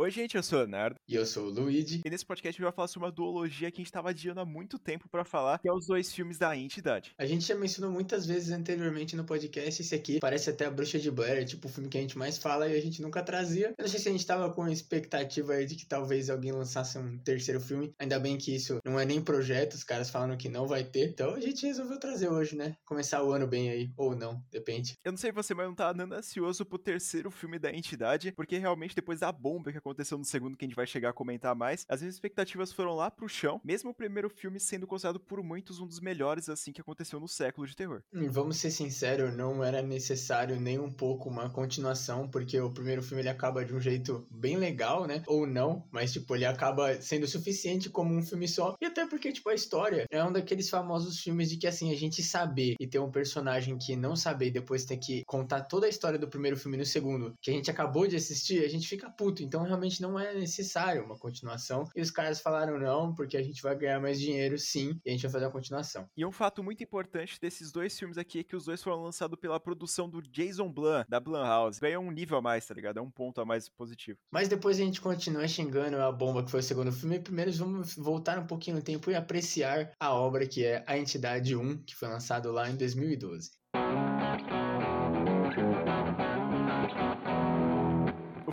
Oi, gente, eu sou o Leonardo. E eu sou o Luigi. E nesse podcast a gente vai falar sobre uma duologia que a gente tava adiando há muito tempo para falar, que é os dois filmes da entidade. A gente já mencionou muitas vezes anteriormente no podcast esse aqui. Parece até a Bruxa de Blair, tipo o filme que a gente mais fala e a gente nunca trazia. Eu não sei se a gente tava com expectativa aí de que talvez alguém lançasse um terceiro filme. Ainda bem que isso não é nem projeto, os caras falam que não vai ter. Então a gente resolveu trazer hoje, né? Começar o ano bem aí, ou não, depende. Eu não sei você, mas eu não tava nada ansioso pro terceiro filme da entidade, porque realmente depois da bomba que aconteceu no segundo, que a gente vai chegar a comentar mais, as minhas expectativas foram lá pro chão, mesmo o primeiro filme sendo considerado por muitos um dos melhores assim que aconteceu no século de terror. E vamos ser sinceros, não era necessário nem um pouco uma continuação, porque o primeiro filme ele acaba de um jeito bem legal, né? Ou não, mas tipo, ele acaba sendo suficiente como um filme só. E até porque, tipo, a história é um daqueles famosos filmes de que assim, a gente saber e ter um personagem que não saber e depois ter que contar toda a história do primeiro filme no segundo, que a gente acabou de assistir, a gente fica puto. Então realmente não é necessário uma continuação. E os caras falaram não, porque a gente vai ganhar mais dinheiro sim, e a gente vai fazer a continuação. E um fato muito importante desses dois filmes aqui é que os dois foram lançados pela produção do Jason Blum, da Blumhouse. Ganhou um nível a mais, tá ligado? É um ponto a mais positivo. Mas depois a gente continua xingando a bomba que foi o segundo filme. Primeiro vamos voltar um pouquinho no tempo e apreciar a obra que é A Entidade 1, que foi lançado lá em 2012.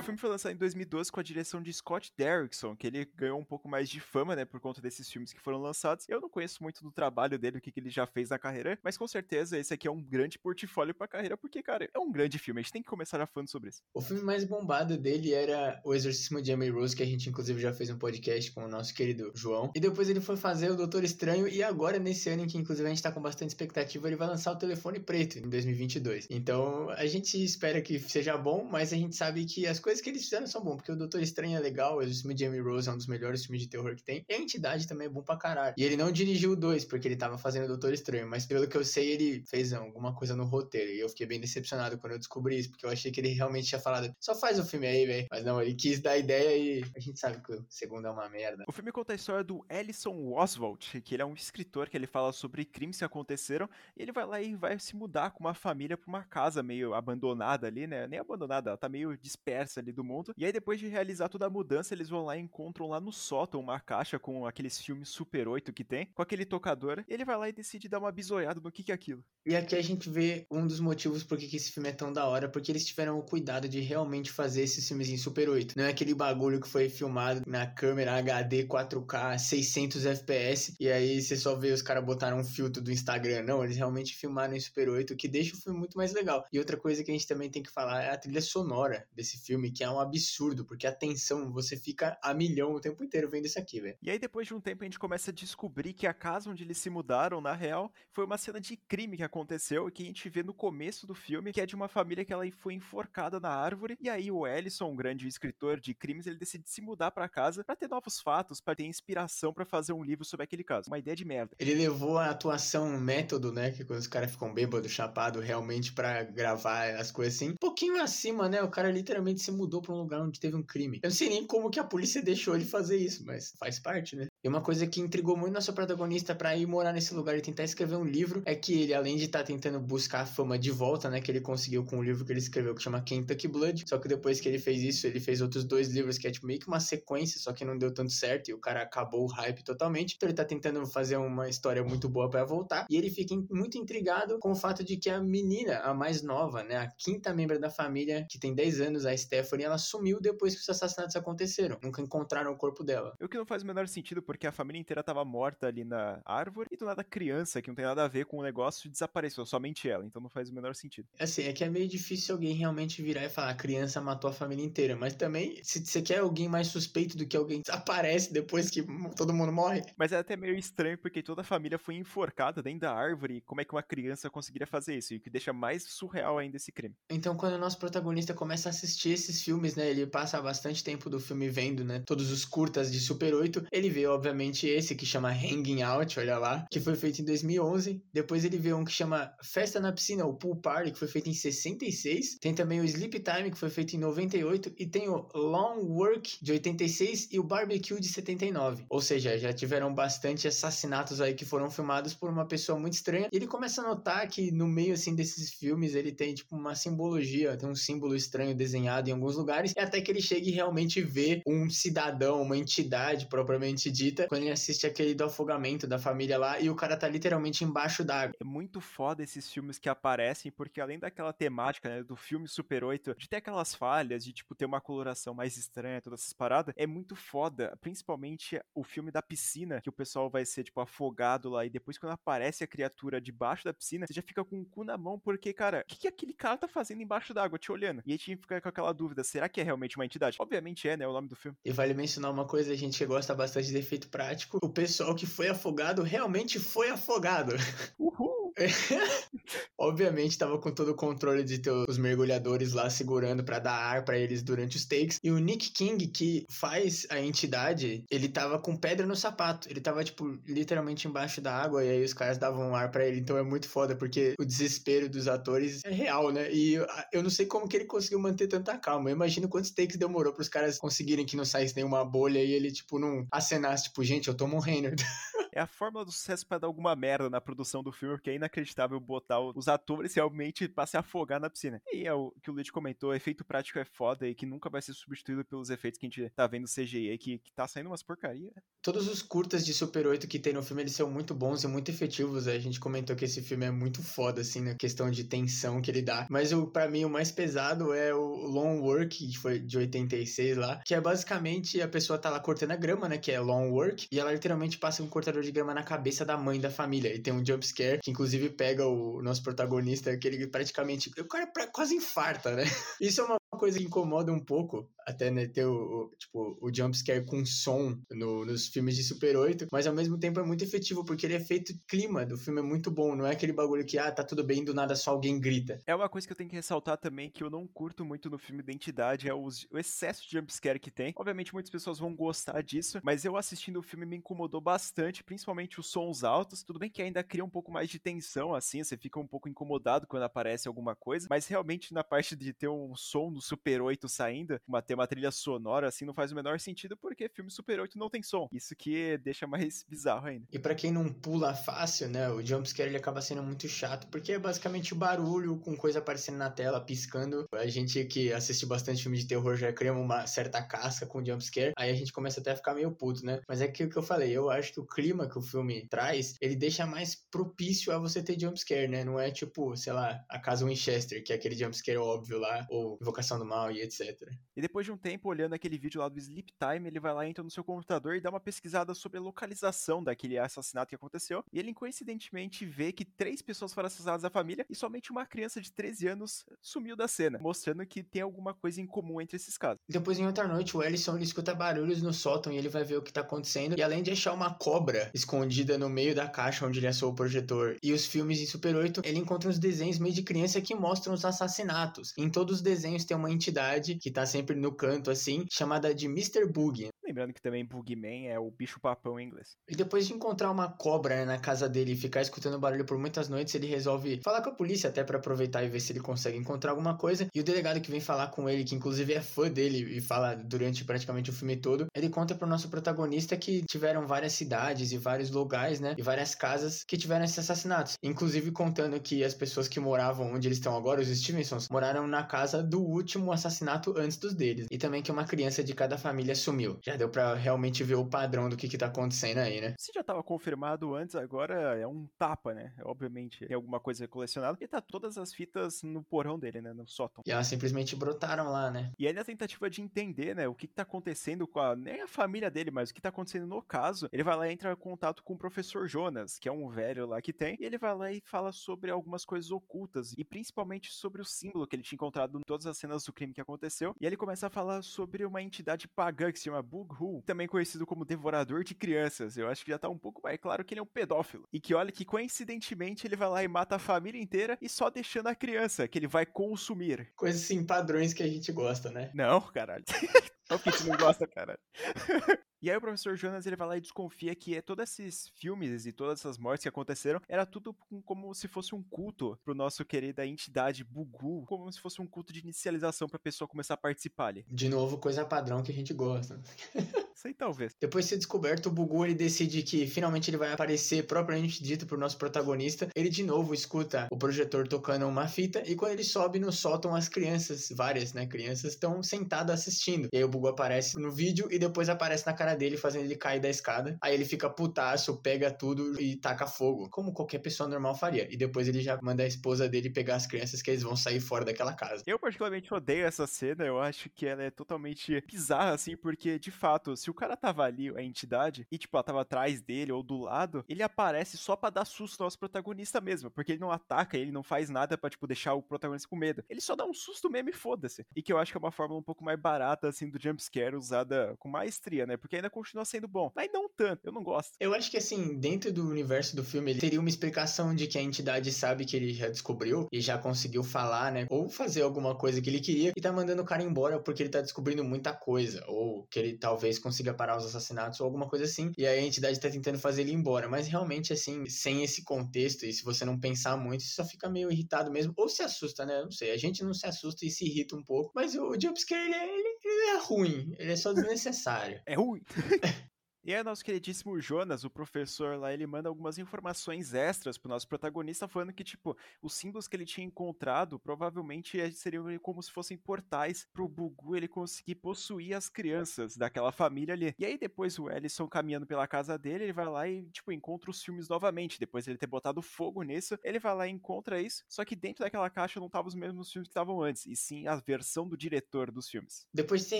Filme foi lançado em 2012 com a direção de Scott Derrickson, que ele ganhou um pouco mais de fama, né, por conta desses filmes que foram lançados. Eu não conheço muito do trabalho dele, o que, que ele já fez na carreira, mas com certeza esse aqui é um grande portfólio pra carreira, porque, cara, é um grande filme. A gente tem que começar a falando sobre isso. O filme mais bombado dele era O Exorcismo de Emily Rose, que a gente inclusive já fez um podcast com o nosso querido João. E depois ele foi fazer o Doutor Estranho, e agora, nesse ano em que inclusive a gente tá com bastante expectativa, ele vai lançar o Telefone Preto em 2022. Então a gente espera que seja bom, mas a gente sabe que as coisas que eles fizeram são bons, porque o Doutor Estranho é legal, o filme de Jamie Rose é um dos melhores filmes de terror que tem, e a Entidade também é bom pra caralho. E ele não dirigiu o 2, porque ele tava fazendo o Doutor Estranho, mas pelo que eu sei, ele fez alguma coisa no roteiro, e eu fiquei bem decepcionado quando eu descobri isso, porque eu achei que ele realmente tinha falado, só faz o filme aí, velho. Mas não, ele quis dar ideia e a gente sabe que o segundo é uma merda. O filme conta a história do Ellison Oswald, que ele é um escritor que ele fala sobre crimes que aconteceram, e ele vai lá e vai se mudar com uma família pra uma casa meio abandonada ali, né? Nem abandonada, ela tá meio dispersa ali do mundo. E aí, depois de realizar toda a mudança, eles vão lá e encontram lá no sótão uma caixa com aqueles filmes Super 8 que tem, com aquele tocador. E ele vai lá e decide dar uma bisoiada no que, que é aquilo. E aqui a gente vê um dos motivos por que esse filme é tão da hora, porque eles tiveram o cuidado de realmente fazer esses filmes em Super 8. Não é aquele bagulho que foi filmado na câmera HD 4K 600 FPS e aí você só vê os caras botaram um filtro do Instagram. Não, eles realmente filmaram em Super 8, que deixa o filme muito mais legal. E outra coisa que a gente também tem que falar é a trilha sonora desse filme, que é um absurdo, porque a tensão, você fica a milhão o tempo inteiro vendo isso aqui, velho. E aí depois de um tempo a gente começa a descobrir que a casa onde eles se mudaram, na real, foi uma cena de crime que aconteceu e que a gente vê no começo do filme, que é de uma família que ela foi enforcada na árvore. E aí o Ellison, um grande escritor de crimes, ele decide se mudar para casa para ter novos fatos, para ter inspiração para fazer um livro sobre aquele caso. Uma ideia de merda. Ele levou a atuação método, né, que quando os caras ficam bêbados, chapado, realmente para gravar as coisas assim, um pouquinho acima, né? O cara literalmente se mudou para um lugar onde teve um crime. Eu não sei nem como que a polícia deixou ele fazer isso, mas faz parte, né? E uma coisa que intrigou muito nosso protagonista para ir morar nesse lugar e tentar escrever um livro é que ele, além de estar tá tentando buscar a fama de volta, né, que ele conseguiu com o livro que ele escreveu que chama Kentucky Blood, só que depois que ele fez isso, ele fez outros dois livros que é tipo meio que uma sequência, só que não deu tanto certo e o cara acabou o hype totalmente. Então ele tá tentando fazer uma história muito boa para voltar e ele fica muito intrigado com o fato de que a menina, a mais nova, né, a quinta membro da família, que tem 10 anos, a Stephanie, ela sumiu depois que os assassinatos aconteceram. Nunca encontraram o corpo dela. O que não faz o menor sentido, porque a família inteira tava morta ali na árvore, e do nada a criança, que não tem nada a ver com o negócio, desapareceu, somente ela. Então não faz o menor sentido. Assim, é que é meio difícil alguém realmente virar e falar, a criança matou a família inteira. Mas também, se você quer alguém mais suspeito do que alguém desaparece depois que todo mundo morre. Mas é até meio estranho, porque toda a família foi enforcada dentro da árvore. Como é que uma criança conseguiria fazer isso? E o que deixa mais surreal ainda esse crime. Então, quando o nosso protagonista começa a assistir esses filmes, né? Ele passa bastante tempo do filme vendo, né? Todos os curtas de Super 8. Ele vê, obviamente, esse que chama Hanging Out, olha lá, que foi feito em 2011. Depois ele veio um que chama Festa na Piscina, o Pool Party, que foi feito em 66. Tem também o Sleep Time, que foi feito em 98. E tem o Long Work, de 86, e o Barbecue, de 79. Ou seja, já tiveram bastante assassinatos aí que foram filmados por uma pessoa muito estranha. E ele começa a notar que no meio, assim, desses filmes, ele tem, tipo, uma simbologia, tem um símbolo estranho desenhado em alguns lugares. E até que ele chega e realmente vê um cidadão, uma entidade propriamente dita, quando ele assiste aquele do afogamento da família lá e o cara tá literalmente embaixo d'água. É muito foda esses filmes que aparecem, porque além daquela temática, né, do filme Super 8, de ter aquelas falhas, de, tipo, ter uma coloração mais estranha, todas essas paradas, é muito foda, principalmente o filme da piscina, que o pessoal vai ser, tipo, afogado lá, e depois quando aparece a criatura debaixo da piscina, você já fica com o cu na mão, porque, cara, o que, que aquele cara tá fazendo embaixo d'água, te olhando? E aí gente fica com aquela dúvida, será que é realmente uma entidade? Obviamente é, né, o nome do filme. E vale mencionar uma coisa, a gente que gosta bastante de efeito prático, o pessoal que foi afogado realmente foi afogado. Uhul! Obviamente estava com todo o controle de ter os mergulhadores lá segurando para dar ar para eles durante os takes. E o Nick King, que faz a entidade, ele tava com pedra no sapato. Ele tava, tipo, literalmente embaixo da água e aí os caras davam ar para ele. Então é muito foda, porque o desespero dos atores é real, né? E eu, eu não sei como que ele conseguiu manter tanta calma. Eu imagino quantos takes demorou pros caras conseguirem que não saísse nenhuma bolha e ele, tipo, não acenasse, tipo, gente, eu tô morrendo. é a fórmula do sucesso para dar alguma merda na produção do filme, porque é inacreditável botar os atores realmente pra se afogar na piscina. E é o que o Luiz comentou, efeito prático é foda e que nunca vai ser substituído pelos efeitos que a gente tá vendo CGI que, que tá saindo umas porcaria. Todos os curtas de Super 8 que tem no filme, eles são muito bons e muito efetivos. A gente comentou que esse filme é muito foda, assim, na questão de tensão que ele dá. Mas para mim o mais pesado é o Long Work, que foi de 86 lá, que é basicamente a pessoa tá lá cortando a grama, né, que é Long Work, e ela literalmente passa um cortador de grama na cabeça da mãe da família. E tem um jump scare que inclusive pega o nosso protagonista, que ele praticamente. O cara quase infarta, né? Isso é uma coisa que incomoda um pouco, até né, ter o, o, tipo, o jumpscare com som no, nos filmes de Super 8, mas ao mesmo tempo é muito efetivo, porque ele é feito clima do filme é muito bom, não é aquele bagulho que, ah, tá tudo bem, do nada só alguém grita. É uma coisa que eu tenho que ressaltar também, que eu não curto muito no filme Identidade, é os, o excesso de jumpscare que tem. Obviamente muitas pessoas vão gostar disso, mas eu assistindo o filme me incomodou bastante, principalmente os sons altos. Tudo bem que ainda cria um pouco mais de tensão, assim, você fica um pouco incomodado quando aparece alguma coisa, mas realmente na parte de ter um som no Super 8 saindo, uma, uma trilha sonora assim, não faz o menor sentido porque filme Super 8 não tem som. Isso que deixa mais bizarro ainda. E para quem não pula fácil, né, o jumpscare ele acaba sendo muito chato, porque é basicamente o barulho com coisa aparecendo na tela, piscando. A gente que assiste bastante filme de terror já cria uma certa casca com jumpscare, aí a gente começa até a ficar meio puto, né? Mas é que o que eu falei, eu acho que o clima que o filme traz, ele deixa mais propício a você ter jumpscare, né? Não é tipo, sei lá, a casa Winchester, que é aquele jumpscare óbvio lá, ou Invocação do Mal e etc. E depois de um tempo olhando aquele vídeo lá do Sleep Time, ele vai lá, entra no seu computador e dá uma pesquisada sobre a localização daquele assassinato que aconteceu. E ele coincidentemente vê que três pessoas foram assassinadas da família e somente uma criança de 13 anos sumiu da cena, mostrando que tem alguma coisa em comum entre esses casos. Depois, em outra noite, o Ellison ele escuta barulhos no sótão e ele vai ver o que tá acontecendo. E além de achar uma cobra escondida no meio da caixa onde ele assou o projetor e os filmes em Super 8, ele encontra uns desenhos meio de criança que mostram os assassinatos. Em todos os desenhos tem uma entidade que tá sempre no canto assim, chamada de Mr. Boogie. Lembrando que também Boogeyman é o bicho papão em inglês. E depois de encontrar uma cobra né, na casa dele e ficar escutando barulho por muitas noites, ele resolve falar com a polícia até para aproveitar e ver se ele consegue encontrar alguma coisa. E o delegado que vem falar com ele, que inclusive é fã dele e fala durante praticamente o filme todo, ele conta pro nosso protagonista que tiveram várias cidades e vários lugares, né, e várias casas que tiveram esses assassinatos. Inclusive contando que as pessoas que moravam onde eles estão agora, os Stevensons, moraram na casa do último assassinato antes dos deles. E também que uma criança de cada família sumiu. Já deu para realmente ver o padrão do que, que tá acontecendo aí, né? Se já tava confirmado antes, agora é um tapa, né? Obviamente tem alguma coisa colecionada. E tá todas as fitas no porão dele, né? No sótão. E elas simplesmente brotaram lá, né? E aí na tentativa de entender, né? O que, que tá acontecendo com a. Nem a família dele, mas o que tá acontecendo no caso. Ele vai lá e entra em contato com o professor Jonas, que é um velho lá que tem. E ele vai lá e fala sobre algumas coisas ocultas. E principalmente sobre o símbolo que ele tinha encontrado em todas as cenas do crime que aconteceu. E ele começa a falar sobre uma entidade pagã que se chama Bughu, também conhecido como devorador de crianças. Eu acho que já tá um pouco mais claro que ele é um pedófilo. E que olha que coincidentemente ele vai lá e mata a família inteira e só deixando a criança, que ele vai consumir. Coisas assim, padrões que a gente gosta, né? Não, caralho. Porque a gente não gosta, cara. E aí o professor Jonas ele vai lá e desconfia que é todos esses filmes e todas essas mortes que aconteceram era tudo como se fosse um culto pro nosso querida entidade Bugu, como se fosse um culto de inicialização pra pessoa começar a participar ali. De novo, coisa padrão que a gente gosta. Sei talvez. Depois de ser descoberto, o Bugu ele decide que finalmente ele vai aparecer propriamente dito pro nosso protagonista. Ele de novo escuta o projetor tocando uma fita e quando ele sobe no sótão as crianças, várias, né, crianças estão sentadas assistindo. E aí o Bugu aparece no vídeo e depois aparece na cara dele fazendo ele cair da escada. Aí ele fica putaço, pega tudo e taca fogo, como qualquer pessoa normal faria. E depois ele já manda a esposa dele pegar as crianças que eles vão sair fora daquela casa. Eu particularmente odeio essa cena, eu acho que ela é totalmente bizarra assim, porque de fato, se o cara tava ali, a entidade, e tipo, ela tava atrás dele ou do lado, ele aparece só para dar susto ao nosso protagonista mesmo, porque ele não ataca, ele não faz nada para tipo deixar o protagonista com medo. Ele só dá um susto mesmo e foda-se. E que eu acho que é uma fórmula um pouco mais barata assim do jumpscare usada com maestria, né? Porque ainda continua sendo bom, mas não tanto, eu não gosto. Eu acho que assim, dentro do universo do filme, ele teria uma explicação de que a entidade sabe que ele já descobriu e já conseguiu falar, né? Ou fazer alguma coisa que ele queria e tá mandando o cara embora porque ele tá descobrindo muita coisa, ou que ele talvez consiga parar os assassinatos ou alguma coisa assim, e aí a entidade tá tentando fazer ele embora. Mas realmente, assim, sem esse contexto, e se você não pensar muito, você só fica meio irritado mesmo, ou se assusta, né? Não sei, a gente não se assusta e se irrita um pouco, mas o jumpscare, ele, é, ele, ele é ruim, ele é só desnecessário. É ruim. E aí, nosso queridíssimo Jonas, o professor lá, ele manda algumas informações extras pro nosso protagonista, falando que, tipo, os símbolos que ele tinha encontrado provavelmente é, seriam como se fossem portais pro Bugu ele conseguir possuir as crianças daquela família ali. E aí, depois o Ellison caminhando pela casa dele, ele vai lá e, tipo, encontra os filmes novamente. Depois de ele ter botado fogo nisso, ele vai lá e encontra isso. Só que dentro daquela caixa não estavam os mesmos filmes que estavam antes, e sim a versão do diretor dos filmes. Depois de ter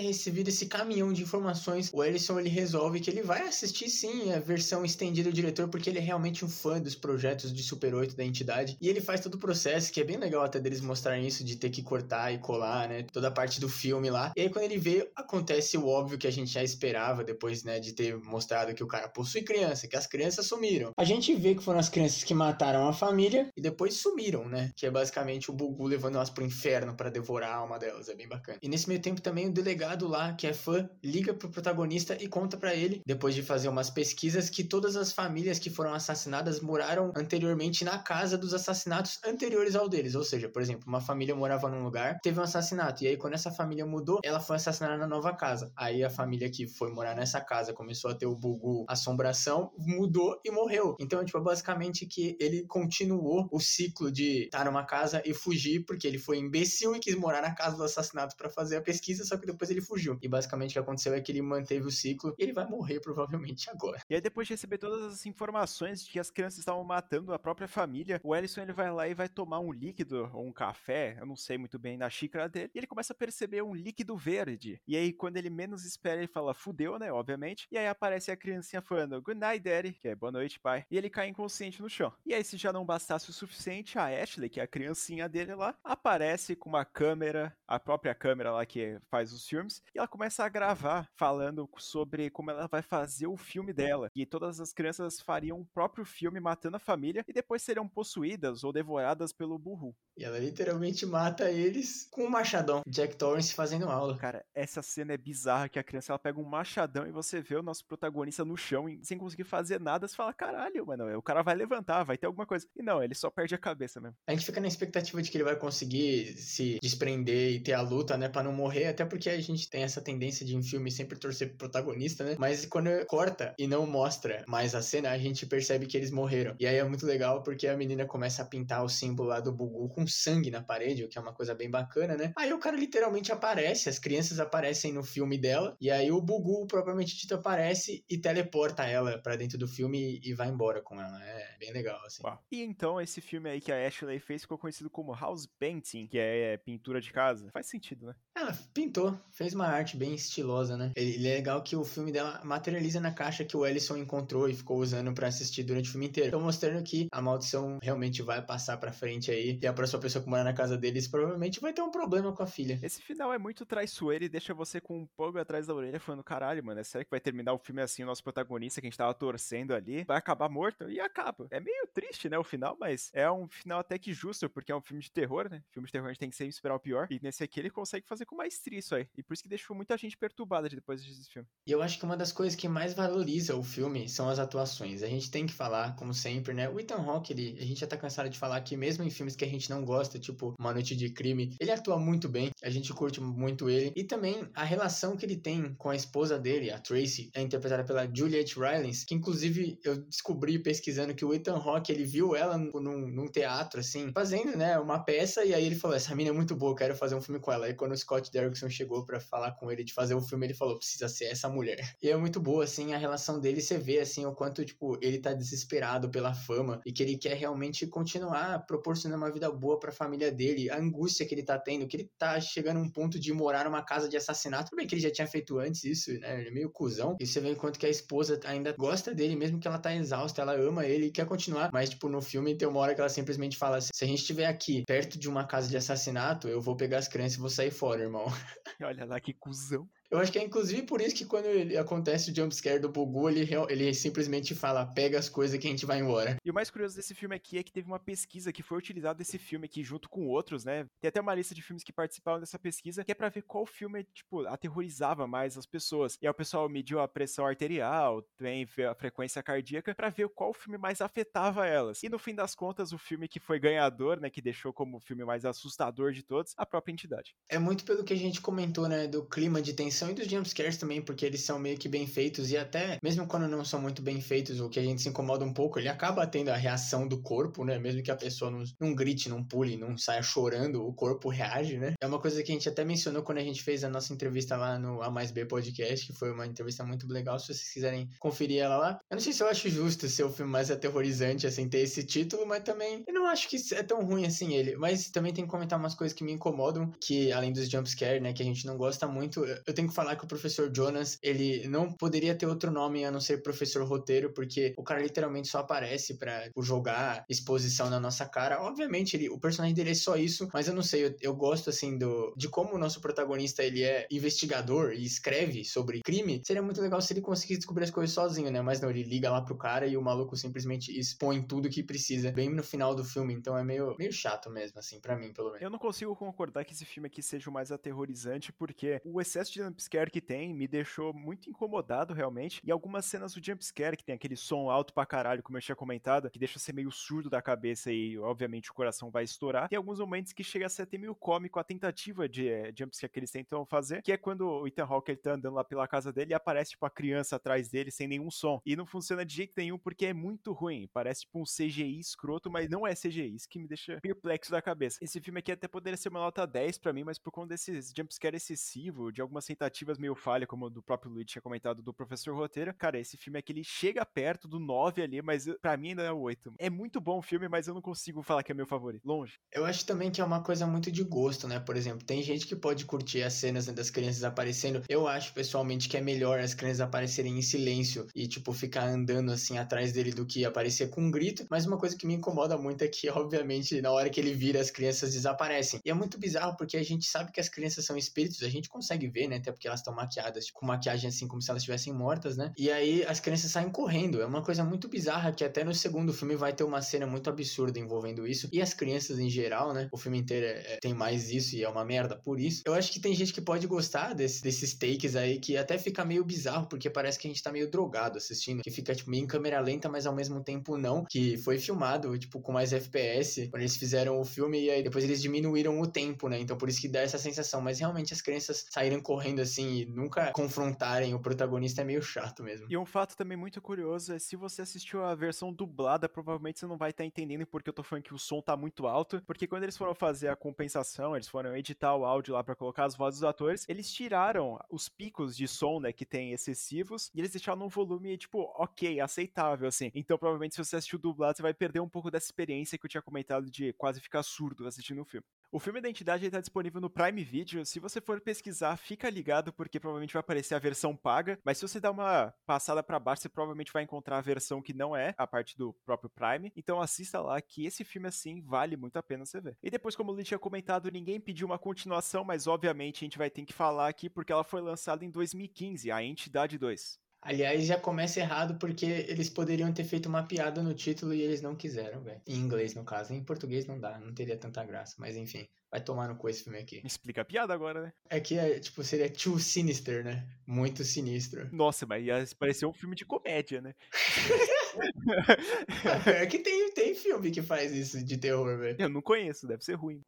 recebido esse caminhão de informações, o Ellison ele resolve que ele vai vai assistir sim a versão estendida do diretor, porque ele é realmente um fã dos projetos de Super 8 da entidade. E ele faz todo o processo, que é bem legal até deles mostrarem isso, de ter que cortar e colar, né? Toda a parte do filme lá. E aí, quando ele vê, acontece o óbvio que a gente já esperava, depois, né, de ter mostrado que o cara possui criança, que as crianças sumiram. A gente vê que foram as crianças que mataram a família e depois sumiram, né? Que é basicamente o Bugu levando elas pro inferno para devorar a alma delas. É bem bacana. E nesse meio tempo também o delegado lá, que é fã, liga pro protagonista e conta para ele, depois de fazer umas pesquisas que todas as famílias que foram assassinadas moraram anteriormente na casa dos assassinatos anteriores ao deles. Ou seja, por exemplo, uma família morava num lugar, teve um assassinato, e aí quando essa família mudou, ela foi assassinada na nova casa. Aí a família que foi morar nessa casa começou a ter o bugu assombração, mudou e morreu. Então, tipo, é basicamente que ele continuou o ciclo de estar numa casa e fugir, porque ele foi imbecil e quis morar na casa do assassinato para fazer a pesquisa, só que depois ele fugiu. E basicamente o que aconteceu é que ele manteve o ciclo e ele vai morrer provavelmente agora. E aí, depois de receber todas as informações de que as crianças estavam matando a própria família, o Ellison ele vai lá e vai tomar um líquido ou um café, eu não sei muito bem, na xícara dele, e ele começa a perceber um líquido verde. E aí, quando ele menos espera, ele fala, fudeu, né? Obviamente. E aí aparece a criancinha falando, good night, daddy, que é boa noite, pai. E ele cai inconsciente no chão. E aí, se já não bastasse o suficiente, a Ashley, que é a criancinha dele lá, aparece com uma câmera, a própria câmera lá que faz os filmes, e ela começa a gravar, falando sobre como ela vai fazer o filme dela. E todas as crianças fariam o próprio filme matando a família e depois seriam possuídas ou devoradas pelo burro. E ela literalmente mata eles com um machadão. Jack Torrance fazendo aula. Cara, essa cena é bizarra que a criança ela pega um machadão e você vê o nosso protagonista no chão e, sem conseguir fazer nada. Você fala, caralho, mano, o cara vai levantar, vai ter alguma coisa. E não, ele só perde a cabeça mesmo. A gente fica na expectativa de que ele vai conseguir se desprender e ter a luta, né, para não morrer, até porque a gente tem essa tendência de em filme sempre torcer pro protagonista, né? Mas quando corta e não mostra mais a cena, a gente percebe que eles morreram. E aí é muito legal porque a menina começa a pintar o símbolo lá do Bugu com sangue na parede, o que é uma coisa bem bacana, né? Aí o cara literalmente aparece, as crianças aparecem no filme dela, e aí o Bugu, propriamente dito, aparece e teleporta ela para dentro do filme e vai embora com ela. É bem legal, assim. Uau. E então, esse filme aí que a Ashley fez ficou conhecido como House Painting, que é pintura de casa. Faz sentido, né? Ela pintou, fez uma arte bem estilosa, né? Ele é legal que o filme dela materializa materializa na caixa que o Ellison encontrou e ficou usando para assistir durante o filme inteiro. Então mostrando que a maldição realmente vai passar para frente aí e a próxima pessoa que mora na casa deles provavelmente vai ter um problema com a filha. Esse final é muito traiçoeiro e deixa você com um pouco atrás da orelha falando, caralho, mano, é sério que vai terminar o filme assim, o nosso protagonista que a gente tava torcendo ali, vai acabar morto? E acaba. É meio triste, né, o final, mas é um final até que justo, porque é um filme de terror, né? Filme de terror a gente tem que sempre esperar o pior. E nesse aqui ele consegue fazer com mais isso aí. E por isso que deixou muita gente perturbada depois desse filme. E eu acho que uma das coisas que mais valoriza o filme são as atuações. A gente tem que falar, como sempre, né? O Ethan Hawke, ele, a gente já tá cansado de falar que mesmo em filmes que a gente não gosta, tipo Uma Noite de Crime, ele atua muito bem. A gente curte muito ele. E também a relação que ele tem com a esposa dele, a Tracy, é interpretada pela Juliette Rylance, que inclusive eu descobri pesquisando que o Ethan Hawke, ele viu ela num, num teatro, assim, fazendo, né, uma peça, e aí ele falou, essa mina é muito boa, quero fazer um filme com ela. E quando o Scott Derrickson chegou para falar com ele de fazer o filme, ele falou, precisa ser essa mulher. E é muito boa, assim, a relação dele, você vê, assim, o quanto, tipo, ele tá desesperado pela fama e que ele quer realmente continuar proporcionando uma vida boa pra família dele, a angústia que ele tá tendo, que ele tá chegando a um ponto de morar numa casa de assassinato. Tudo bem que ele já tinha feito antes isso, né, ele é meio cuzão. E você vê enquanto que a esposa ainda gosta dele, mesmo que ela tá exausta, ela ama ele e quer continuar. Mas, tipo, no filme tem uma hora que ela simplesmente fala assim, se a gente estiver aqui, perto de uma casa de assassinato, eu vou pegar as crianças e vou sair fora, irmão. Olha lá que cuzão. Eu acho que é inclusive por isso que quando ele, acontece o jumpscare do Bugu, ele, ele simplesmente fala, pega as coisas que a gente vai embora. E o mais curioso desse filme aqui é que teve uma pesquisa que foi utilizada desse filme aqui junto com outros, né? Tem até uma lista de filmes que participaram dessa pesquisa, que é pra ver qual filme, tipo, aterrorizava mais as pessoas. E aí o pessoal mediu a pressão arterial, também a frequência cardíaca, para ver qual filme mais afetava elas. E no fim das contas, o filme que foi ganhador, né, que deixou como o filme mais assustador de todos, a própria entidade. É muito pelo que a gente comentou, né, do clima de tensão e dos jumpscares também, porque eles são meio que bem feitos, e até, mesmo quando não são muito bem feitos, o que a gente se incomoda um pouco, ele acaba tendo a reação do corpo, né? Mesmo que a pessoa não, não grite, não pule, não saia chorando, o corpo reage, né? É uma coisa que a gente até mencionou quando a gente fez a nossa entrevista lá no A Mais B Podcast, que foi uma entrevista muito legal, se vocês quiserem conferir ela lá. Eu não sei se eu acho justo ser o filme mais aterrorizante, assim, ter esse título, mas também eu não acho que é tão ruim assim ele. Mas também tem que comentar umas coisas que me incomodam, que além dos jumpscare, né, que a gente não gosta muito, eu tenho que falar que o professor Jonas, ele não poderia ter outro nome a não ser professor roteiro, porque o cara literalmente só aparece pra tipo, jogar exposição na nossa cara. Obviamente, ele, o personagem dele é só isso, mas eu não sei, eu, eu gosto assim do de como o nosso protagonista ele é investigador e escreve sobre crime. Seria muito legal se ele conseguisse descobrir as coisas sozinho, né? Mas não, ele liga lá pro cara e o maluco simplesmente expõe tudo que precisa bem no final do filme, então é meio, meio chato mesmo, assim, para mim, pelo menos. Eu não consigo concordar que esse filme aqui seja o mais aterrorizante, porque o excesso de jumpscare que tem me deixou muito incomodado realmente. E algumas cenas do jumpscare, que tem aquele som alto pra caralho, como eu tinha comentado, que deixa você meio surdo da cabeça e, obviamente, o coração vai estourar. Tem alguns momentos que chega a ser até meio cômico a tentativa de é, jumpscare que eles tentam fazer, que é quando o Ethan Hawke ele tá andando lá pela casa dele e aparece, tipo, a criança atrás dele sem nenhum som. E não funciona de jeito nenhum porque é muito ruim. Parece, tipo, um CGI escroto, mas não é CGI. Isso que me deixa perplexo da cabeça. Esse filme aqui até poderia ser uma nota 10 para mim, mas por conta desses jumpscare excessivo, de algumas tentativas meio falha, como do próprio Luiz tinha comentado do professor roteiro, cara, esse filme aqui ele chega perto do 9 ali, mas para mim ainda é o 8. É muito bom o filme, mas eu não consigo falar que é meu favorito. Longe. Eu acho também que é uma coisa muito de gosto, né? Por exemplo, tem gente que pode curtir as cenas né, das crianças aparecendo. Eu acho pessoalmente que é melhor as crianças aparecerem em silêncio e, tipo, ficar andando assim atrás dele do que aparecer com um grito. Mas uma coisa que me incomoda muito é que, obviamente, na hora que ele vira, as crianças desaparecem. E é muito bizarro porque a gente sabe que as crianças são espíritos, a gente consegue ver, né? Até porque elas estão maquiadas, com maquiagem assim como se elas estivessem mortas, né? E aí as crianças saem correndo. É uma coisa muito bizarra que até no segundo filme vai ter uma cena muito absurda envolvendo isso. E as crianças em geral, né? O filme inteiro é, é, tem mais isso e é uma merda por isso. Eu acho que tem gente que pode gostar desse, desses takes aí que até fica meio bizarro, porque parece que a gente tá meio drogado assistindo. Que fica, tipo, meio em câmera lenta, mas ao mesmo tempo não. Que foi filmado, tipo, com mais FPS. Quando eles fizeram o filme e aí depois eles diminuíram o tempo, né? Então por isso que dá essa sensação. Mas realmente as crianças saíram correndo assim e nunca confrontarem o protagonista é meio chato mesmo. E um fato também muito curioso é se você assistiu a versão dublada, provavelmente você não vai estar tá entendendo porque eu tô falando que o som tá muito alto, porque quando eles foram fazer a compensação, eles foram editar o áudio lá para colocar as vozes dos atores, eles tiraram os picos de som, né, que tem excessivos, e eles deixaram num volume, tipo, ok, aceitável, assim. Então, provavelmente, se você assistiu dublado, você vai perder um pouco dessa experiência que eu tinha comentado de quase ficar surdo assistindo o filme. O filme Identidade está disponível no Prime Video. Se você for pesquisar, fica ligado porque provavelmente vai aparecer a versão paga. Mas se você dar uma passada para baixo, você provavelmente vai encontrar a versão que não é a parte do próprio Prime. Então assista lá que esse filme assim vale muito a pena você ver. E depois, como o Lee tinha comentado, ninguém pediu uma continuação, mas obviamente a gente vai ter que falar aqui porque ela foi lançada em 2015, a Entidade 2. Aliás, já começa errado porque eles poderiam ter feito uma piada no título e eles não quiseram, velho. Em inglês, no caso. Em português não dá, não teria tanta graça. Mas enfim, vai tomar no cu esse filme aqui. Explica a piada agora, né? É que, é, tipo, seria too sinister, né? Muito sinistro. Nossa, mas ia parecer um filme de comédia, né? é que tem, tem filme que faz isso de terror, velho. Eu não conheço, deve ser ruim.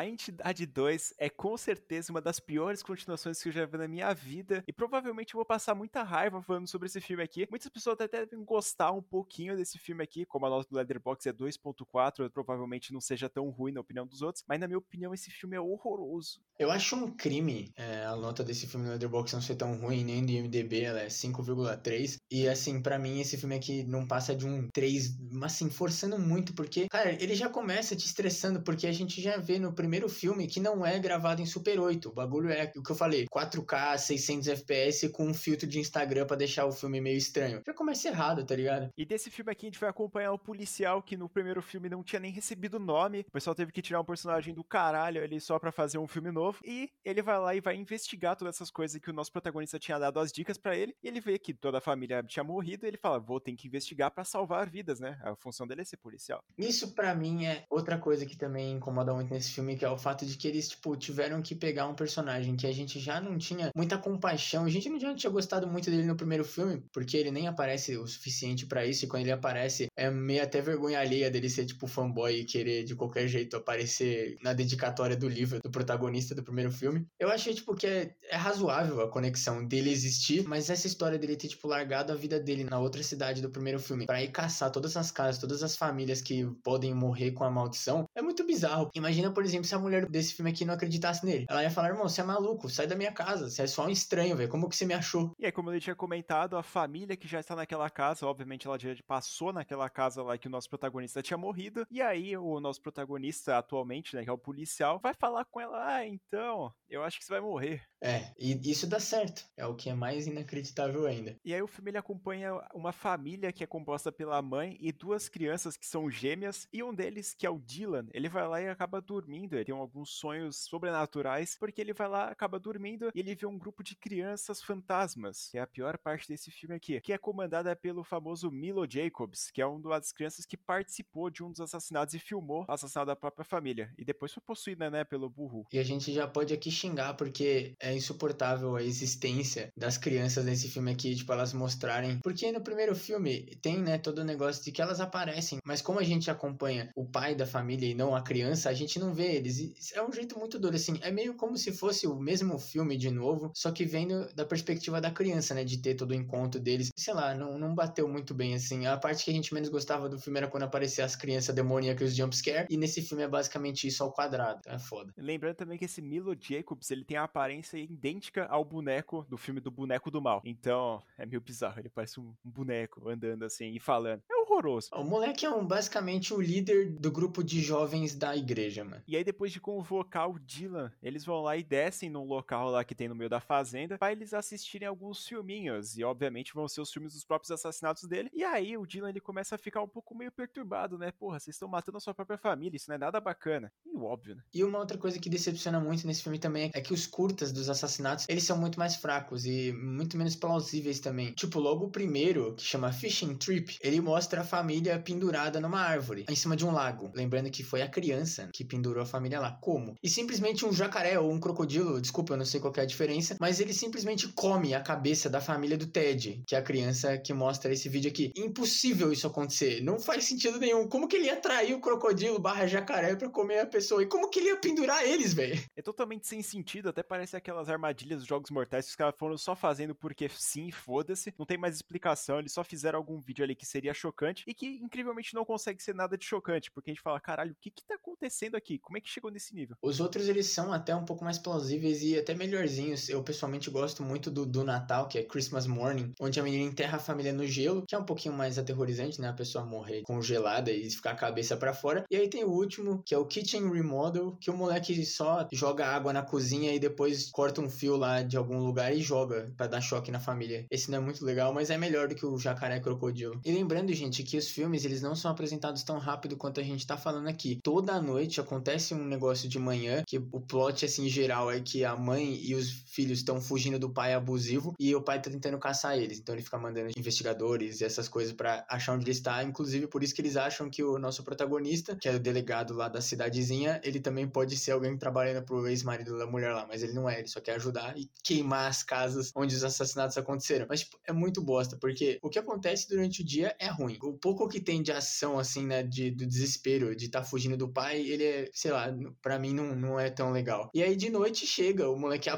A Entidade 2 é com certeza uma das piores continuações que eu já vi na minha vida. E provavelmente eu vou passar muita raiva falando sobre esse filme aqui. Muitas pessoas até devem gostar um pouquinho desse filme aqui. Como a nota do Leatherbox é 2.4, provavelmente não seja tão ruim na opinião dos outros. Mas na minha opinião, esse filme é horroroso. Eu acho um crime é, a nota desse filme no Leatherbox não ser tão ruim, nem do IMDB, ela é 5,3. E assim, para mim, esse filme aqui não passa de um 3, mas assim, forçando muito, porque, cara, ele já começa te estressando, porque a gente já vê no primeiro primeiro filme que não é gravado em Super 8. O bagulho é o que eu falei, 4K, 600 FPS com um filtro de Instagram para deixar o filme meio estranho. Já começa errado, tá ligado? E desse filme aqui a gente vai acompanhar o policial que no primeiro filme não tinha nem recebido nome. O pessoal teve que tirar um personagem do caralho ali só para fazer um filme novo. E ele vai lá e vai investigar todas essas coisas que o nosso protagonista tinha dado as dicas para ele. E ele vê que toda a família tinha morrido. E ele fala: Vou ter que investigar para salvar vidas, né? A função dele é ser policial. Isso para mim é outra coisa que também incomoda muito nesse filme, que é o fato de que eles, tipo, tiveram que pegar um personagem que a gente já não tinha muita compaixão. A gente não já tinha gostado muito dele no primeiro filme, porque ele nem aparece o suficiente para isso. E quando ele aparece, é meio até vergonha alheia dele ser, tipo, fanboy e querer de qualquer jeito aparecer na dedicatória do livro do protagonista do primeiro filme. Eu achei, tipo, que é, é razoável a conexão dele existir, mas essa história dele ter, tipo, largado a vida dele na outra cidade do primeiro filme para ir caçar todas as casas, todas as famílias que podem morrer com a maldição, é muito bizarro. Imagina, por exemplo, se a mulher desse filme aqui não acreditasse nele. Ela ia falar, irmão, você é maluco, sai da minha casa, você é só um estranho, velho, como que você me achou? E aí, como ele tinha comentado, a família que já está naquela casa, obviamente ela já passou naquela casa lá que o nosso protagonista tinha morrido, e aí o nosso protagonista atualmente, né, que é o policial, vai falar com ela, ah, então, eu acho que você vai morrer. É, e isso dá certo, é o que é mais inacreditável ainda. E aí o filme ele acompanha uma família que é composta pela mãe e duas crianças que são gêmeas, e um deles, que é o Dylan, ele vai lá e acaba dormindo, ele tem alguns sonhos sobrenaturais, porque ele vai lá, acaba dormindo e ele vê um grupo de crianças fantasmas, é a pior parte desse filme aqui, que é comandada pelo famoso Milo Jacobs, que é uma das crianças que participou de um dos assassinatos e filmou o assassinato da própria família, e depois foi possuída, né, pelo burro. E a gente já pode aqui xingar, porque é insuportável a existência das crianças nesse filme aqui, tipo, elas mostrarem, porque no primeiro filme tem, né, todo o negócio de que elas aparecem, mas como a gente acompanha o pai da família e não a criança, a gente não vê eles, é um jeito muito duro, assim, é meio como se fosse o mesmo filme de novo, só que vendo da perspectiva da criança, né, de ter todo o encontro deles. Sei lá, não, não bateu muito bem, assim. A parte que a gente menos gostava do filme era quando aparecia as crianças demoníacas e os jumpscare, e nesse filme é basicamente isso ao quadrado. É foda. Lembrando também que esse Milo Jacobs, ele tem a aparência idêntica ao boneco do filme do Boneco do Mal. Então, é meio bizarro, ele parece um boneco andando assim e falando. É horroroso. O moleque é um, basicamente o líder do grupo de jovens da igreja, mano. E aí, depois de convocar o Dylan, eles vão lá e descem num local lá que tem no meio da fazenda para eles assistirem alguns filminhos. E obviamente vão ser os filmes dos próprios assassinatos dele. E aí o Dylan ele começa a ficar um pouco meio perturbado, né? Porra, vocês estão matando a sua própria família, isso não é nada bacana. E óbvio, né? E uma outra coisa que decepciona muito nesse filme também é que os curtas dos assassinatos, eles são muito mais fracos e muito menos plausíveis também. Tipo, logo o primeiro, que chama Fishing Trip, ele mostra a família pendurada numa árvore, em cima de um lago. Lembrando que foi a criança que pendurou a família lá. Como? E simplesmente um jacaré ou um crocodilo, desculpa, eu não sei qual é a diferença, mas ele simplesmente come a cabeça da família do Ted, que é a criança que mostra esse vídeo aqui. Impossível isso acontecer. Não faz sentido nenhum. Como que ele ia atrair o crocodilo barra jacaré para comer a pessoa? E como que ele ia pendurar eles, velho? É totalmente sem sentido, até parece aquelas armadilhas dos jogos mortais que os caras foram só fazendo porque sim, foda-se. Não tem mais explicação, eles só fizeram algum vídeo ali que seria chocante chocante e que incrivelmente não consegue ser nada de chocante, porque a gente fala, caralho, o que que tá acontecendo aqui? Como é que chegou nesse nível? Os outros eles são até um pouco mais plausíveis e até melhorzinhos. Eu pessoalmente gosto muito do, do Natal, que é Christmas Morning, onde a menina enterra a família no gelo, que é um pouquinho mais aterrorizante, né? A pessoa morrer congelada e ficar a cabeça para fora. E aí tem o último, que é o Kitchen Remodel, que o moleque só joga água na cozinha e depois corta um fio lá de algum lugar e joga para dar choque na família. Esse não é muito legal, mas é melhor do que o Jacaré Crocodilo. E lembrando, gente, que os filmes eles não são apresentados tão rápido quanto a gente tá falando aqui. Toda noite acontece um negócio de manhã, que o plot, assim, geral é que a mãe e os filhos estão fugindo do pai abusivo e o pai tá tentando caçar eles. Então ele fica mandando investigadores e essas coisas para achar onde ele está. Inclusive, por isso que eles acham que o nosso protagonista, que é o delegado lá da cidadezinha, ele também pode ser alguém trabalhando pro ex-marido da mulher lá, mas ele não é, ele só quer ajudar e queimar as casas onde os assassinatos aconteceram. Mas tipo, é muito bosta, porque o que acontece durante o dia é ruim. O pouco que tem de ação, assim, né, de, do desespero, de estar tá fugindo do pai, ele é, sei lá, para mim não, não é tão legal. E aí de noite chega, o moleque é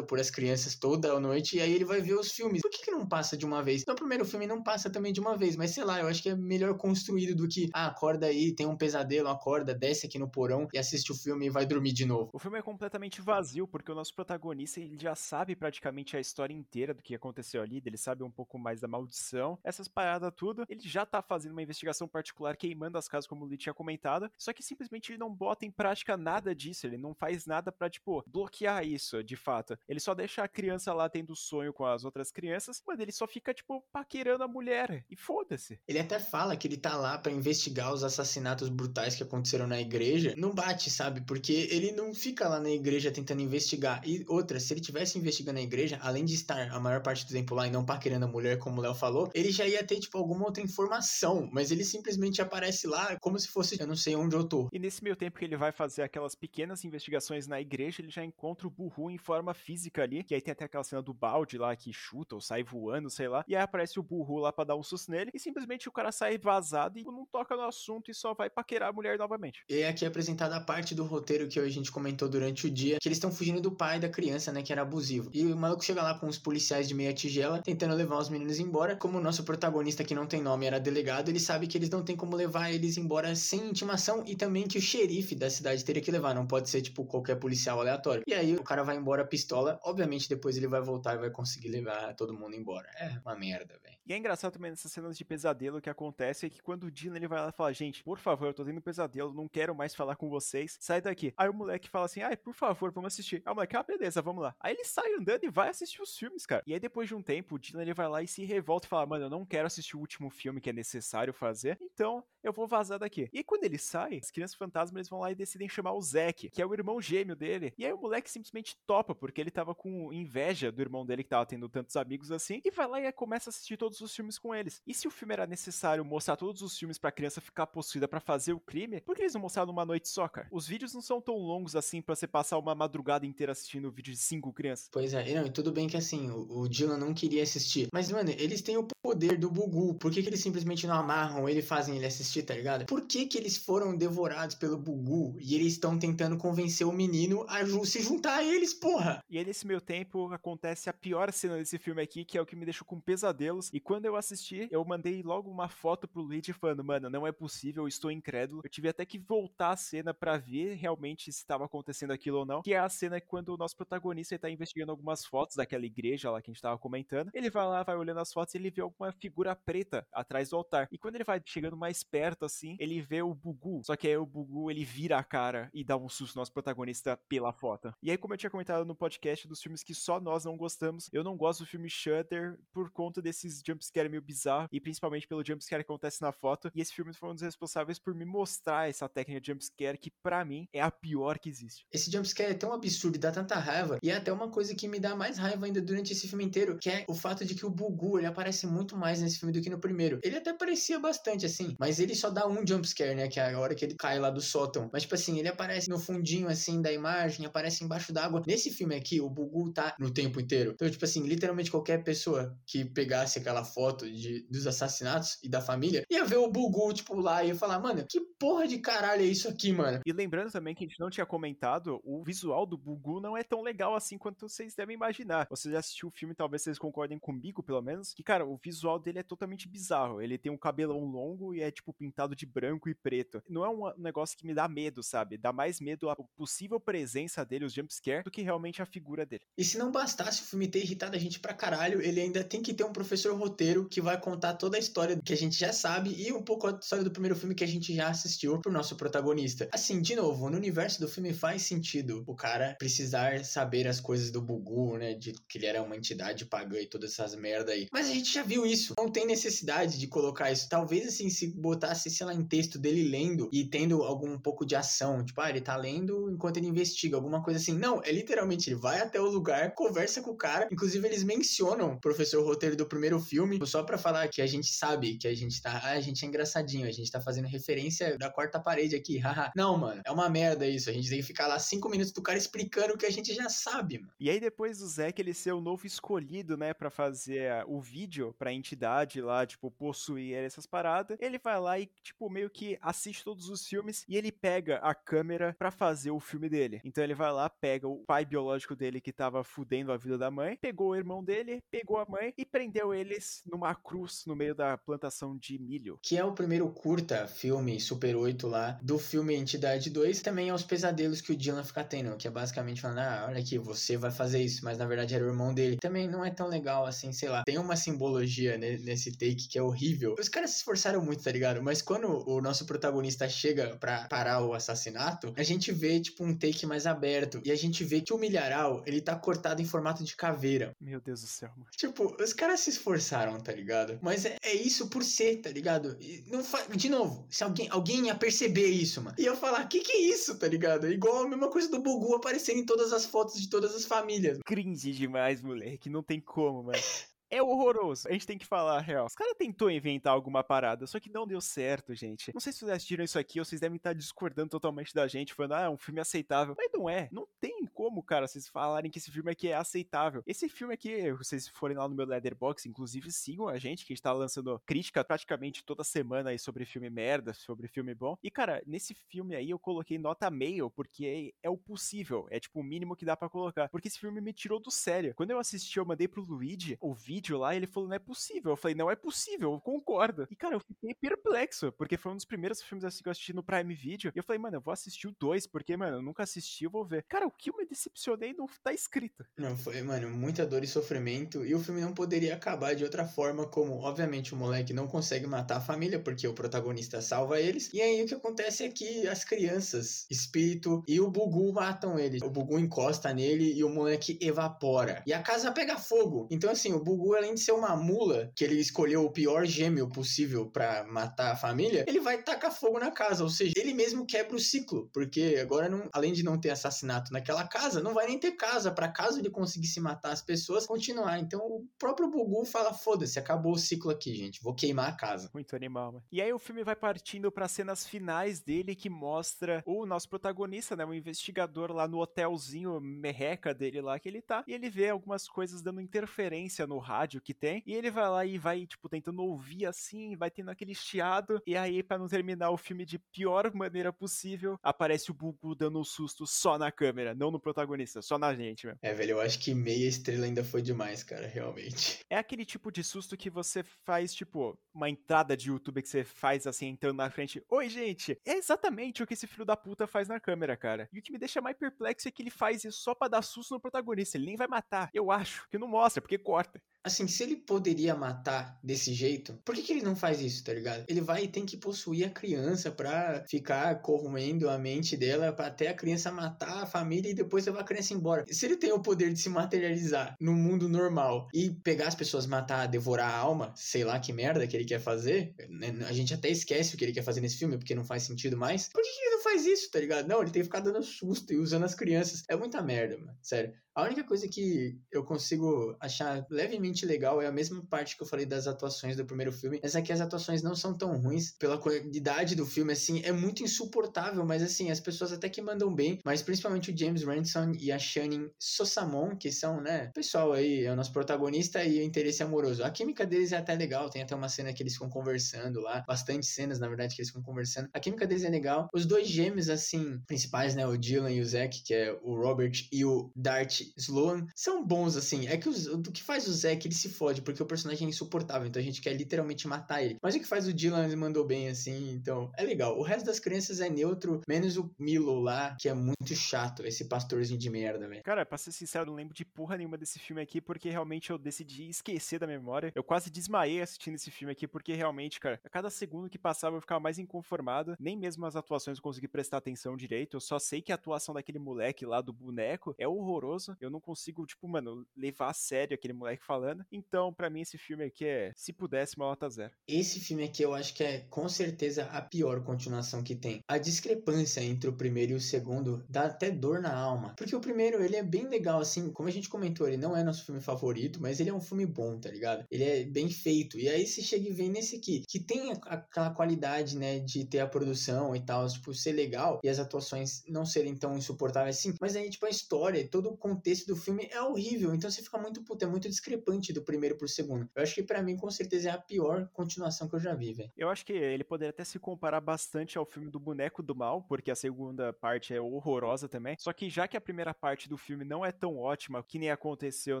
por as crianças toda a noite, e aí ele vai ver os filmes. Por que, que não passa de uma vez? No primeiro filme não passa também de uma vez, mas sei lá, eu acho que é melhor construído do que, ah, acorda aí, tem um pesadelo, acorda, desce aqui no porão e assiste o filme e vai dormir de novo. O filme é completamente vazio, porque o nosso protagonista ele já sabe praticamente a história inteira do que aconteceu ali, ele sabe um pouco mais da maldição, essas paradas tudo. Ele já tá fazendo uma investigação particular queimando as casas, como o Lee tinha comentado, só que simplesmente ele não bota em prática nada disso, ele não faz nada para tipo, bloquear isso, de fato. Ele só deixa a criança lá tendo sonho com as outras crianças, mas ele só fica, tipo, paquerando a mulher. E foda-se. Ele até fala que ele tá lá para investigar os assassinatos brutais que aconteceram na igreja. Não bate, sabe? Porque ele não fica lá na igreja tentando investigar. E outra, se ele tivesse investigando a igreja, além de estar a maior parte do tempo lá e não paquerando a mulher, como o Léo falou, ele já ia ter, tipo, alguma outra informação. Mas ele simplesmente aparece lá como se fosse, eu não sei onde eu tô. E nesse meio tempo que ele vai fazer aquelas pequenas investigações na igreja, ele já encontra o Burru em forma física ali. Que aí tem até aquela cena do balde lá que chuta ou sai voando, sei lá. E aí aparece o Burru lá pra dar um susto nele. E simplesmente o cara sai vazado e não toca no assunto e só vai paquerar a mulher novamente. E aqui é apresentada a parte do roteiro que a gente comentou durante o dia, que eles estão fugindo do pai da criança, né, que era abusivo. E o maluco chega lá com os policiais de meia tigela, tentando levar os meninos embora. Como o nosso protagonista, que não tem nome, era delegado, ele sabe que eles não tem como levar eles embora sem intimação e também que o xerife da cidade teria que levar, não pode ser, tipo, qualquer policial aleatório. E aí o cara vai embora pistola, obviamente depois ele vai voltar e vai conseguir levar todo mundo embora. É uma merda, velho. E é engraçado também nessas cenas de pesadelo que acontece é que quando o Dylan ele vai lá e fala, gente, por favor, eu tô tendo pesadelo, não quero mais falar com vocês, sai daqui. Aí o moleque fala assim, ai, por favor, vamos assistir. Aí o moleque, ah, beleza, vamos lá. Aí ele sai andando e vai assistir os filmes, cara. E aí depois de um tempo, o Dylan ele vai lá e se revolta e fala, mano, eu não quero assistir o último filme que é necessário fazer, então eu vou vazar daqui. E aí, quando ele sai, as crianças fantasmas eles vão lá e decidem chamar o Zack, que é o irmão gêmeo dele. E aí o moleque simplesmente topa, porque ele tava com inveja do irmão dele que tava tendo tantos amigos assim, e vai lá e começa a assistir todos os filmes com eles. E se o filme era necessário mostrar todos os filmes pra criança ficar possuída para fazer o crime, por que eles não mostraram numa noite só, cara? Os vídeos não são tão longos assim para você passar uma madrugada inteira assistindo o vídeo de cinco crianças. Pois é, não, e tudo bem que assim, o, o Dylan não queria assistir. Mas, mano, eles têm o poder do Bugu. Por que, que eles simplesmente não amarram ele fazem ele assistir, tá ligado? Por que, que eles foram devorados pelo Bugu e eles estão tentando convencer o menino a ju se juntar a eles, porra? E aí, nesse meio tempo, acontece a pior cena desse filme aqui, que é o que me deixou com pesadelos. E quando eu assisti, eu mandei logo uma foto pro Luigi falando, mano, não é possível, eu estou incrédulo. Eu tive até que voltar a cena para ver realmente se estava acontecendo aquilo ou não. Que é a cena quando o nosso protagonista está investigando algumas fotos daquela igreja lá que a gente tava comentando. Ele vai lá, vai olhando as fotos e ele vê alguma figura preta atrás do altar. E quando ele vai chegando mais perto, assim, ele vê o Bugu. Só que aí o Bugu, ele vira a cara e dá um susto no nosso protagonista pela foto. E aí, como eu tinha comentado no podcast dos filmes que só nós não gostamos, eu não gosto do filme Shutter por conta desses jumpscare meio bizarro e principalmente pelo jumpscare que acontece na foto. E esse filme foi um dos responsáveis por me mostrar essa técnica de jumpscare que, para mim, é a pior que existe. Esse jumpscare é tão absurdo e dá tanta raiva. E é até uma coisa que me dá mais raiva ainda durante esse filme inteiro, que é o fato de que o Bugu, ele aparece muito mais nesse filme do que no primeiro. Ele até parecia bastante assim, mas ele só dá um jumpscare, né? Que é a hora que ele cai lá do sótão. Mas, tipo assim, ele aparece no fundinho, assim, da imagem, aparece embaixo d'água. Nesse filme aqui, o Bugu tá no tempo inteiro. Então, tipo assim, literalmente qualquer pessoa que pegasse aquela foto de, dos assassinatos e da família ia ver o Bugu, tipo, lá e ia falar, mano, que porra de caralho é isso aqui, mano? E lembrando também que a gente não tinha comentado, o visual do Bugu não é tão legal assim quanto vocês devem imaginar. Você já assistiu o filme, talvez vocês concordem comigo, pelo menos, que, cara, o visual dele é totalmente bizarro. Ele tem um cabelão longo e é, tipo, pintado de branco e preto. Não é um negócio que me dá medo, sabe? Dá mais medo a possível presença dele, os jumpscare, do que realmente a figura dele. E se não bastasse o filme ter irritado a gente pra caralho, ele ainda tem que ter um professor roteiro que vai contar toda a história que a gente já sabe e um pouco a história do primeiro filme que a gente já assistiu pro nosso protagonista. Assim, de novo, no universo do filme faz sentido o cara precisar saber as coisas do Bugu, né? De que ele era uma entidade pagã e todas essas merda aí. Mas a gente já viu isso. Não tem necessidade de colocar isso. Talvez, assim, se botasse, sei lá, em texto dele lendo e tendo algum pouco de ação. Tipo, ah, ele tá lendo enquanto ele investiga, alguma coisa assim. Não, é literalmente, ele vai até o lugar, conversa com o cara. Inclusive, eles mencionam o professor roteiro do primeiro filme, só para falar que a gente sabe que a gente tá. Ah, a gente é engraçadinho, a gente tá fazendo referência da quarta parede aqui, haha. Não, mano, é uma merda isso. A gente tem que ficar lá cinco minutos do cara explicando o que a gente já sabe, mano. E aí, depois do Zack ele ser o novo escolhido, né, para fazer o vídeo pra entidade lá, tipo, possuir essas paradas, ele vai lá e, tipo, meio que assiste todos os filmes e ele pega a câmera para fazer o filme dele. Então ele vai lá, pega o pai biológico dele que tava fudendo a vida da mãe, pegou o irmão dele, pegou a mãe e prendeu eles numa cruz no meio da plantação de milho. Que é o primeiro curta filme Super 8 lá do filme Entidade 2, também é os pesadelos que o Dylan fica tendo, que é basicamente falando, ah, olha aqui, você vai fazer isso, mas na verdade era o irmão dele. Também não é tão legal assim, sei lá. Tem uma simbologia nesse take que é horrível. Os caras se esforçaram muito, tá ligado? Mas quando o nosso protagonista chega para parar o assassinato, a gente vê, tipo, um take mais aberto. E a gente vê que o milharal, ele tá cortado em formato de caveira. Meu Deus do céu, mano. Tipo, os caras se esforçaram, tá ligado? Mas é, é isso por ser, tá ligado? E não fa... De novo, se alguém, alguém ia perceber isso, mano, ia falar, que que é isso, tá ligado? É igual a mesma coisa do Bugu aparecendo em todas as fotos de todas as famílias. Cringe demais, moleque. Não tem como, mano. é horroroso. A gente tem que falar a real. Os caras tentou inventar alguma parada, só que não deu certo, gente. Não sei se vocês assistiram isso aqui ou vocês devem estar discordando totalmente da gente, falando, ah, é um filme aceitável. Mas não é. Não tem como, cara, vocês falarem que esse filme aqui é aceitável. Esse filme aqui, vocês forem lá no meu Letterboxd, inclusive sigam a gente, que a gente tá lançando crítica praticamente toda semana aí sobre filme merda, sobre filme bom. E, cara, nesse filme aí eu coloquei nota meio, porque é, é o possível. É tipo o mínimo que dá para colocar. Porque esse filme me tirou do sério. Quando eu assisti, eu mandei pro Luigi o vídeo lá ele falou, não é possível. Eu falei, não é possível, eu concordo. E, cara, eu fiquei perplexo, porque foi um dos primeiros filmes assim que eu assisti no Prime Video. E eu falei, mano, eu vou assistir o 2, porque, mano, eu nunca assisti, eu vou ver. Cara, o que eu me decepcionei não tá escrito. Não, foi, mano, muita dor e sofrimento. E o filme não poderia acabar de outra forma, como, obviamente, o moleque não consegue matar a família, porque o protagonista salva eles. E aí o que acontece é que as crianças, espírito e o Bugu matam ele. O Bugu encosta nele e o moleque evapora. E a casa pega fogo. Então, assim, o Bugu além de ser uma mula, que ele escolheu o pior gêmeo possível para matar a família, ele vai tacar fogo na casa. Ou seja, ele mesmo quebra o ciclo. Porque agora, não, além de não ter assassinato naquela casa, não vai nem ter casa para caso ele conseguisse matar as pessoas, continuar. Então o próprio Bugu fala: foda-se, acabou o ciclo aqui, gente. Vou queimar a casa. Muito animal. E aí o filme vai partindo para cenas finais dele que mostra o nosso protagonista, né? O investigador lá no hotelzinho merreca dele lá que ele tá. E ele vê algumas coisas dando interferência no rádio rádio que tem, e ele vai lá e vai, tipo, tentando ouvir assim, vai tendo aquele chiado, e aí, para não terminar o filme de pior maneira possível, aparece o Bugu dando um susto só na câmera, não no protagonista, só na gente, meu. É, velho, eu acho que meia estrela ainda foi demais, cara, realmente. É aquele tipo de susto que você faz, tipo, uma entrada de YouTube que você faz assim, entrando na frente. Oi, gente! É exatamente o que esse filho da puta faz na câmera, cara. E o que me deixa mais perplexo é que ele faz isso só pra dar susto no protagonista. Ele nem vai matar. Eu acho que não mostra, porque corta. Assim, se ele poderia matar desse jeito, por que, que ele não faz isso, tá ligado? Ele vai e tem que possuir a criança pra ficar corroendo a mente dela, pra até a criança matar a família e depois levar a criança embora. Se ele tem o poder de se materializar no mundo normal e pegar as pessoas, matar, devorar a alma, sei lá que merda que ele quer fazer, né? a gente até esquece o que ele quer fazer nesse filme, porque não faz sentido mais. Por que, que ele não faz isso, tá ligado? Não, ele tem que ficar dando susto e usando as crianças. É muita merda, mano. Sério. A única coisa que eu consigo achar levemente legal é a mesma parte que eu falei das atuações do primeiro filme. Essa aqui as atuações não são tão ruins pela qualidade do filme, assim, é muito insuportável, mas assim, as pessoas até que mandam bem, mas principalmente o James Ransom e a Shannon Sosamon, que são, né, pessoal aí, é o nosso protagonista e o interesse amoroso. A química deles é até legal, tem até uma cena que eles ficam conversando lá, bastante cenas, na verdade, que eles ficam conversando. A química deles é legal. Os dois gêmeos, assim, principais, né, o Dylan e o Zack, que é o Robert e o Dart Sloan são bons, assim. É que os, o que faz o Zack, ele se fode, porque o personagem é insuportável, então a gente quer literalmente matar ele. Mas o que faz o Dylan, ele mandou bem, assim, então é legal. O resto das crianças é neutro, menos o Milo lá, que é muito chato, esse pastorzinho de merda, velho. Cara, pra ser sincero, não lembro de porra nenhuma desse filme aqui, porque realmente eu decidi esquecer da memória. Eu quase desmaiei assistindo esse filme aqui, porque realmente, cara, a cada segundo que passava eu ficava mais inconformado. Nem mesmo as atuações eu consegui prestar atenção direito. Eu só sei que a atuação daquele moleque lá do boneco é horroroso. Eu não consigo, tipo, mano, levar a sério aquele moleque falando. Então, para mim, esse filme aqui é, se pudesse, uma nota zero. Esse filme aqui eu acho que é com certeza a pior continuação que tem. A discrepância entre o primeiro e o segundo dá até dor na alma. Porque o primeiro, ele é bem legal, assim, como a gente comentou, ele não é nosso filme favorito, mas ele é um filme bom, tá ligado? Ele é bem feito. E aí você chega e vem nesse aqui, que tem aquela qualidade, né, de ter a produção e tal, tipo, ser legal e as atuações não serem tão insuportáveis assim, mas aí, tipo, a história, todo o contexto do filme é horrível, então você fica muito, puta, é muito discrepante do primeiro pro segundo. Eu acho que para mim, com certeza, é a pior continuação que eu já vi, velho. Eu acho que ele poderia até se comparar bastante ao filme do Boneco do Mal, porque a segunda parte é horrorosa também, só que já que a primeira parte do filme não é tão ótima que nem aconteceu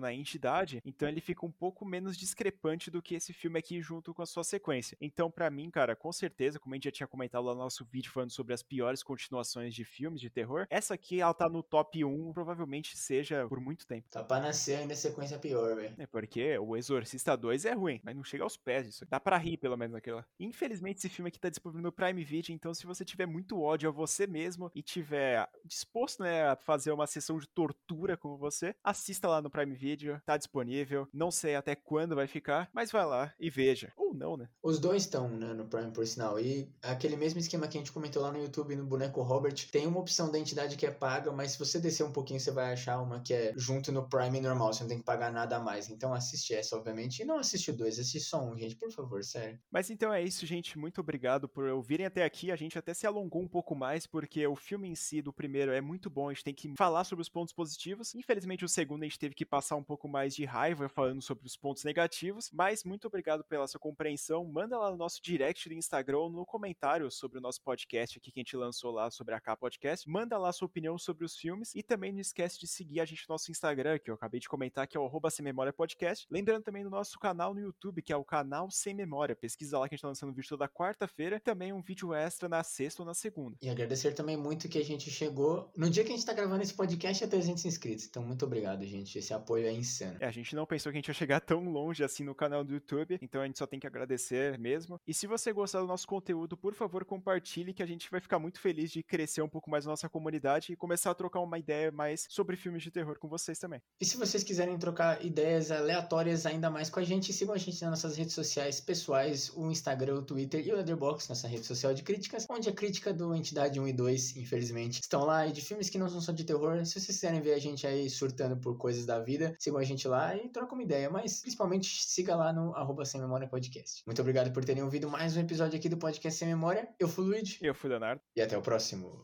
na Entidade, então ele fica um pouco menos discrepante do que esse filme aqui junto com a sua sequência. Então, para mim, cara, com certeza, como a gente já tinha comentado lá no nosso vídeo falando sobre as piores continuações de filmes de terror, essa aqui ela tá no top 1, provavelmente seja por muito tempo. Tá pra nascer ainda sequência pior, velho. É porque o Exorcista 2 é ruim, mas não chega aos pés disso. Dá pra rir, pelo menos, naquela. Infelizmente, esse filme aqui tá disponível no Prime Video, então se você tiver muito ódio a você mesmo e tiver disposto, né, a fazer uma sessão de tortura com você, assista lá no Prime Video, tá disponível. Não sei até quando vai ficar, mas vai lá e veja. Ou não, né? Os dois estão, né, no Prime, por sinal. E aquele mesmo esquema que a gente comentou lá no YouTube, no Boneco Robert, tem uma opção da entidade que é paga, mas se você descer um pouquinho, você vai achar uma que é junto no Prime normal, você não tem que pagar nada a mais. Então assiste essa, obviamente, e não assiste dois, assiste só um, gente, por favor, sério. Mas então é isso, gente. Muito obrigado por ouvirem até aqui. A gente até se alongou um pouco mais, porque o filme em si do primeiro é muito bom. A gente tem que falar sobre os pontos positivos. Infelizmente, o segundo a gente teve que passar um pouco mais de raiva falando sobre os pontos negativos. Mas muito obrigado pela sua compreensão. Manda lá no nosso direct do Instagram, no comentário sobre o nosso podcast aqui que a gente lançou lá sobre a K Podcast. Manda lá sua opinião sobre os filmes. E também não esquece de seguir a gente no nosso Instagram, que eu acabei de comentar, que é o arroba Sem Memória Podcast. Lembrando também do nosso canal no YouTube, que é o canal Sem Memória. Pesquisa lá que a gente tá lançando vídeo toda quarta-feira. Também um vídeo extra na sexta ou na segunda. E agradecer também muito que a gente chegou. No dia que a gente tá gravando esse podcast, é 300 inscritos. Então, muito obrigado, gente. Esse apoio é insano. É, a gente não pensou que a gente ia chegar tão longe assim no canal do YouTube. Então a gente só tem que agradecer mesmo. E se você gostar do nosso conteúdo, por favor, compartilhe, que a gente vai ficar muito feliz de crescer um pouco mais a nossa comunidade e começar a trocar uma ideia mais sobre filmes de terror com vocês também. E se vocês quiserem trocar ideias aleatórias ainda mais com a gente, sigam a gente nas nossas redes sociais pessoais, o Instagram, o Twitter e o Letterboxd, nossa rede social de críticas, onde a crítica do Entidade 1 e 2, infelizmente, estão lá, e de filmes que não são só de terror. Se vocês quiserem ver a gente aí surtando por coisas da vida, sigam a gente lá e trocam uma ideia, mas principalmente siga lá no arroba Sem Memória Podcast. Muito obrigado por terem ouvido mais um episódio aqui do Podcast Sem Memória. Eu fui o Luigi. Eu fui o Leonardo. E até o próximo.